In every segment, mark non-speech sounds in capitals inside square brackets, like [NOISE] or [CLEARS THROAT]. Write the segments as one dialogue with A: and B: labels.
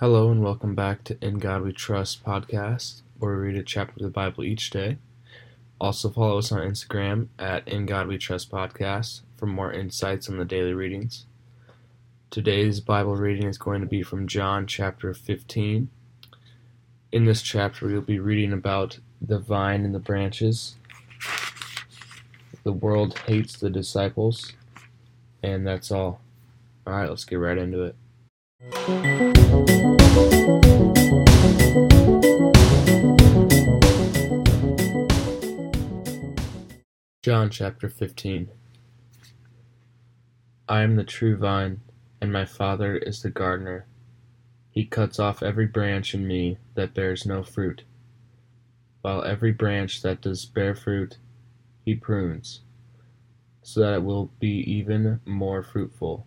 A: Hello and welcome back to In God We Trust podcast, where we read a chapter of the Bible each day. Also follow us on Instagram at In God We Trust podcast for more insights on the daily readings. Today's Bible reading is going to be from John chapter 15. In this chapter, we'll be reading about the vine and the branches. The world hates the disciples, and that's all. All right, let's get right into it. John chapter 15 I am the true vine, and my Father is the gardener. He cuts off every branch in me that bears no fruit, while every branch that does bear fruit, he prunes, so that it will be even more fruitful.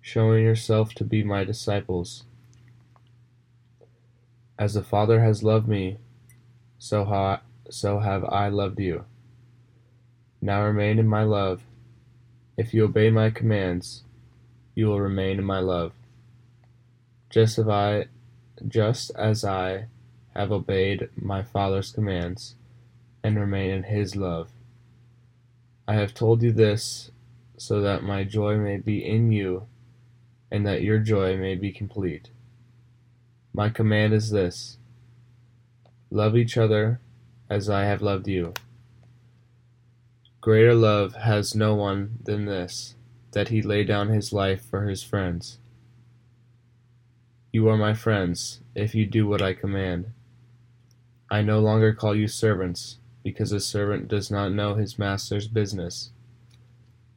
A: showing yourself to be my disciples. As the Father has loved me, so, ha- so have I loved you. Now remain in my love. If you obey my commands, you will remain in my love. Just as I, just as I have obeyed my Father's commands and remain in his love. I have told you this so that my joy may be in you and that your joy may be complete. My command is this love each other as I have loved you. Greater love has no one than this, that he lay down his life for his friends. You are my friends, if you do what I command. I no longer call you servants, because a servant does not know his master's business.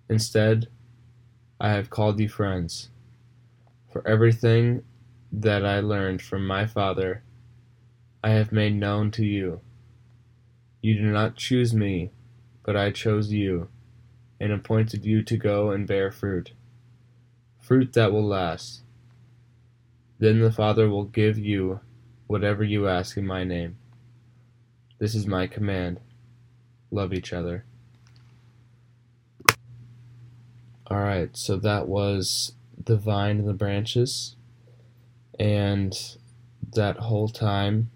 A: Instead, I have called you friends. For everything that I learned from my Father, I have made known to you. You did not choose me, but I chose you, and appointed you to go and bear fruit, fruit that will last. Then the Father will give you whatever you ask in my name. This is my command love each other. Alright, so that was the vine and the branches. And that whole time,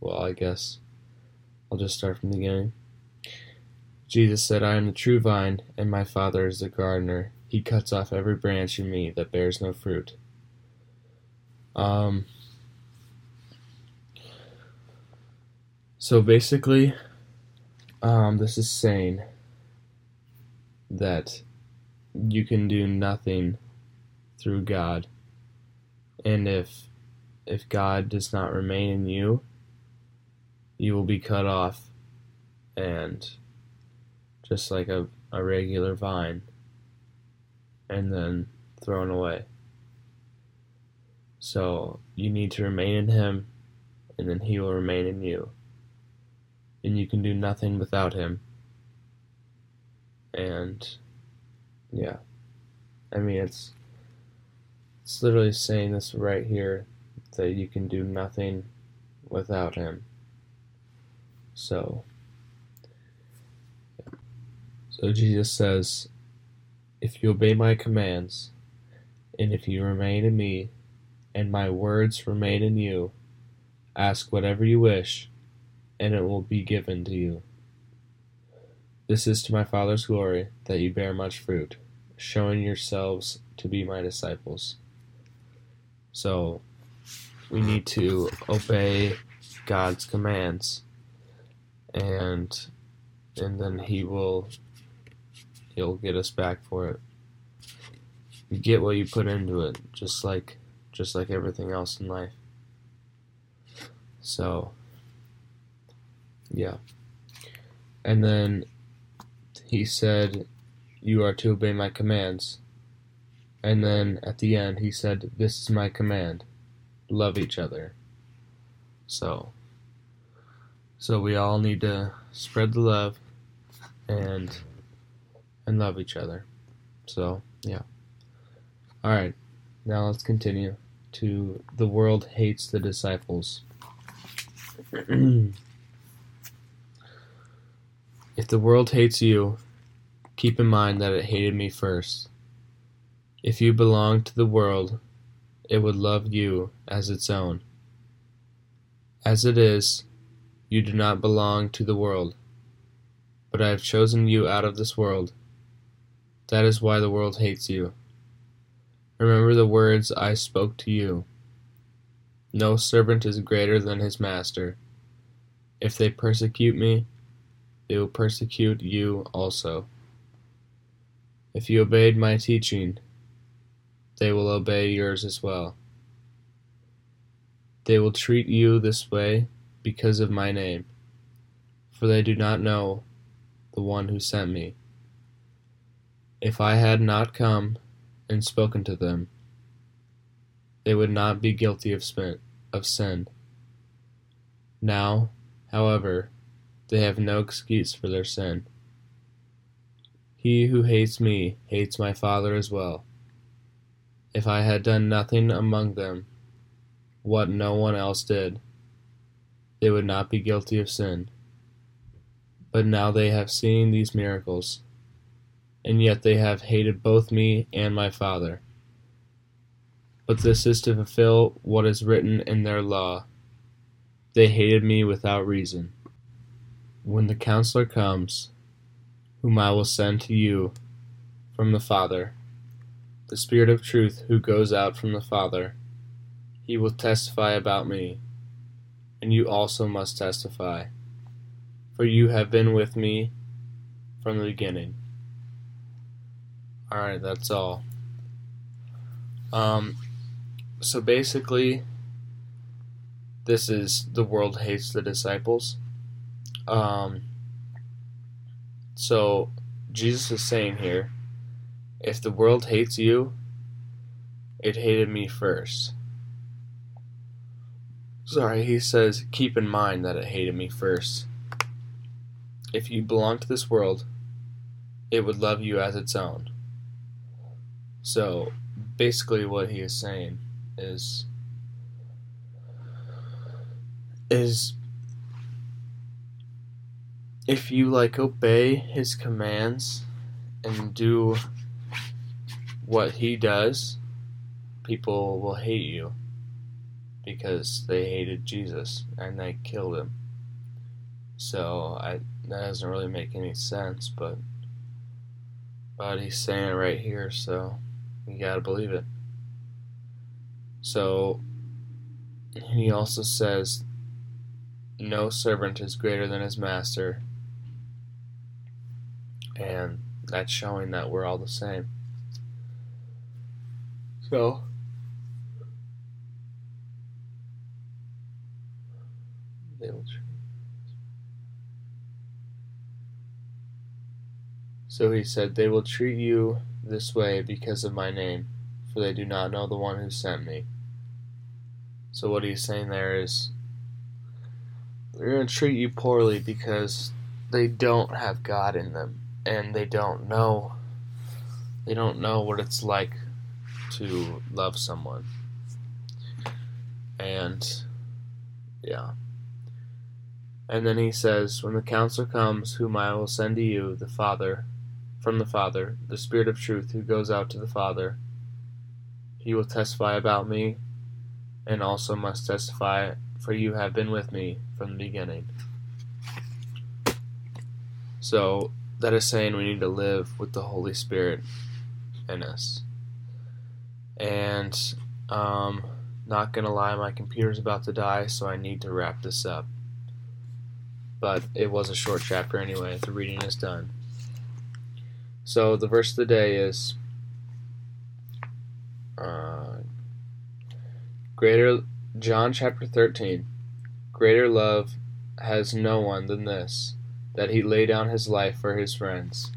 A: well, I guess I'll just start from the beginning. Jesus said, I am the true vine, and my Father is the gardener. He cuts off every branch in me that bears no fruit. Um, so basically, um, this is saying that you can do nothing through God. And if if God does not remain in you, you will be cut off and just like a, a regular vine and then thrown away. So you need to remain in him and then he will remain in you. And you can do nothing without him. And yeah. I mean it's it's literally saying this right here that you can do nothing without him. So, so Jesus says, If you obey my commands, and if you remain in me, and my words remain in you, ask whatever you wish, and it will be given to you. This is to my Father's glory that you bear much fruit, showing yourselves to be my disciples. So we mm-hmm. need to obey God's commands and and then he will he'll get us back for it. You get what you put into it, just like just like everything else in life. So yeah. And then he said, You are to obey my commands. And then at the end, he said, This is my command love each other. So, so we all need to spread the love and and love each other. So, yeah. All right. Now let's continue to the world hates the disciples. [CLEARS THROAT] If the world hates you, keep in mind that it hated me first. If you belonged to the world, it would love you as its own. As it is, you do not belong to the world, but I have chosen you out of this world. That is why the world hates you. Remember the words I spoke to you. No servant is greater than his master. If they persecute me, they will persecute you also. If you obeyed my teaching, they will obey yours as well. They will treat you this way because of my name, for they do not know the one who sent me. If I had not come and spoken to them, they would not be guilty of sin. Now, however, they have no excuse for their sin. He who hates me hates my Father as well. If I had done nothing among them, what no one else did, they would not be guilty of sin. But now they have seen these miracles, and yet they have hated both me and my Father. But this is to fulfill what is written in their law. They hated me without reason. When the Counselor comes, whom I will send to you from the Father, the Spirit of truth who goes out from the Father, he will testify about me, and you also must testify, for you have been with me from the beginning. Alright, that's all. Um, so basically, this is the world hates the disciples. Um, so Jesus is saying here, if the world hates you, it hated me first. Sorry, he says, keep in mind that it hated me first. If you belong to this world, it would love you as its own. So, basically, what he is saying is is if you like obey his commands and do what he does, people will hate you because they hated Jesus and they killed him. So I that doesn't really make any sense, but but he's saying it right here, so you gotta believe it. So he also says no servant is greater than his master and that's showing that we're all the same. So, So he said, They will treat you this way because of my name, for they do not know the one who sent me. So what he's saying there is, they're going to treat you poorly because they don't have God in them and they don't know they don't know what it's like to love someone. And yeah. And then he says, When the counselor comes, whom I will send to you, the Father, from the Father, the Spirit of truth who goes out to the Father, he will testify about me, and also must testify, for you have been with me from the beginning. So that is saying we need to live with the Holy Spirit in us. And um, not gonna lie, my computer's about to die, so I need to wrap this up. But it was a short chapter anyway. The reading is done. So the verse of the day is uh, greater John chapter thirteen. Greater love has no one than this, that he lay down his life for his friends.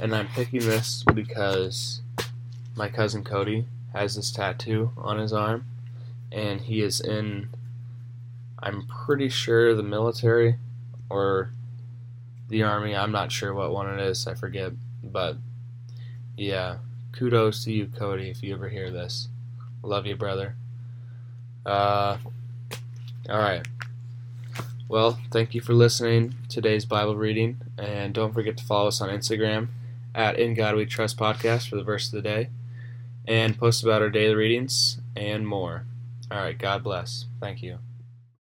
A: And I'm picking this because my cousin Cody has this tattoo on his arm, and he is in, I'm pretty sure, the military or the army. I'm not sure what one it is, I forget. But yeah, kudos to you, Cody, if you ever hear this. Love you, brother. Uh, all right. Well, thank you for listening today's Bible reading, and don't forget to follow us on Instagram at In God We Trust Podcast for the verse of the day, and post about our daily readings and more. All right, God bless. Thank you.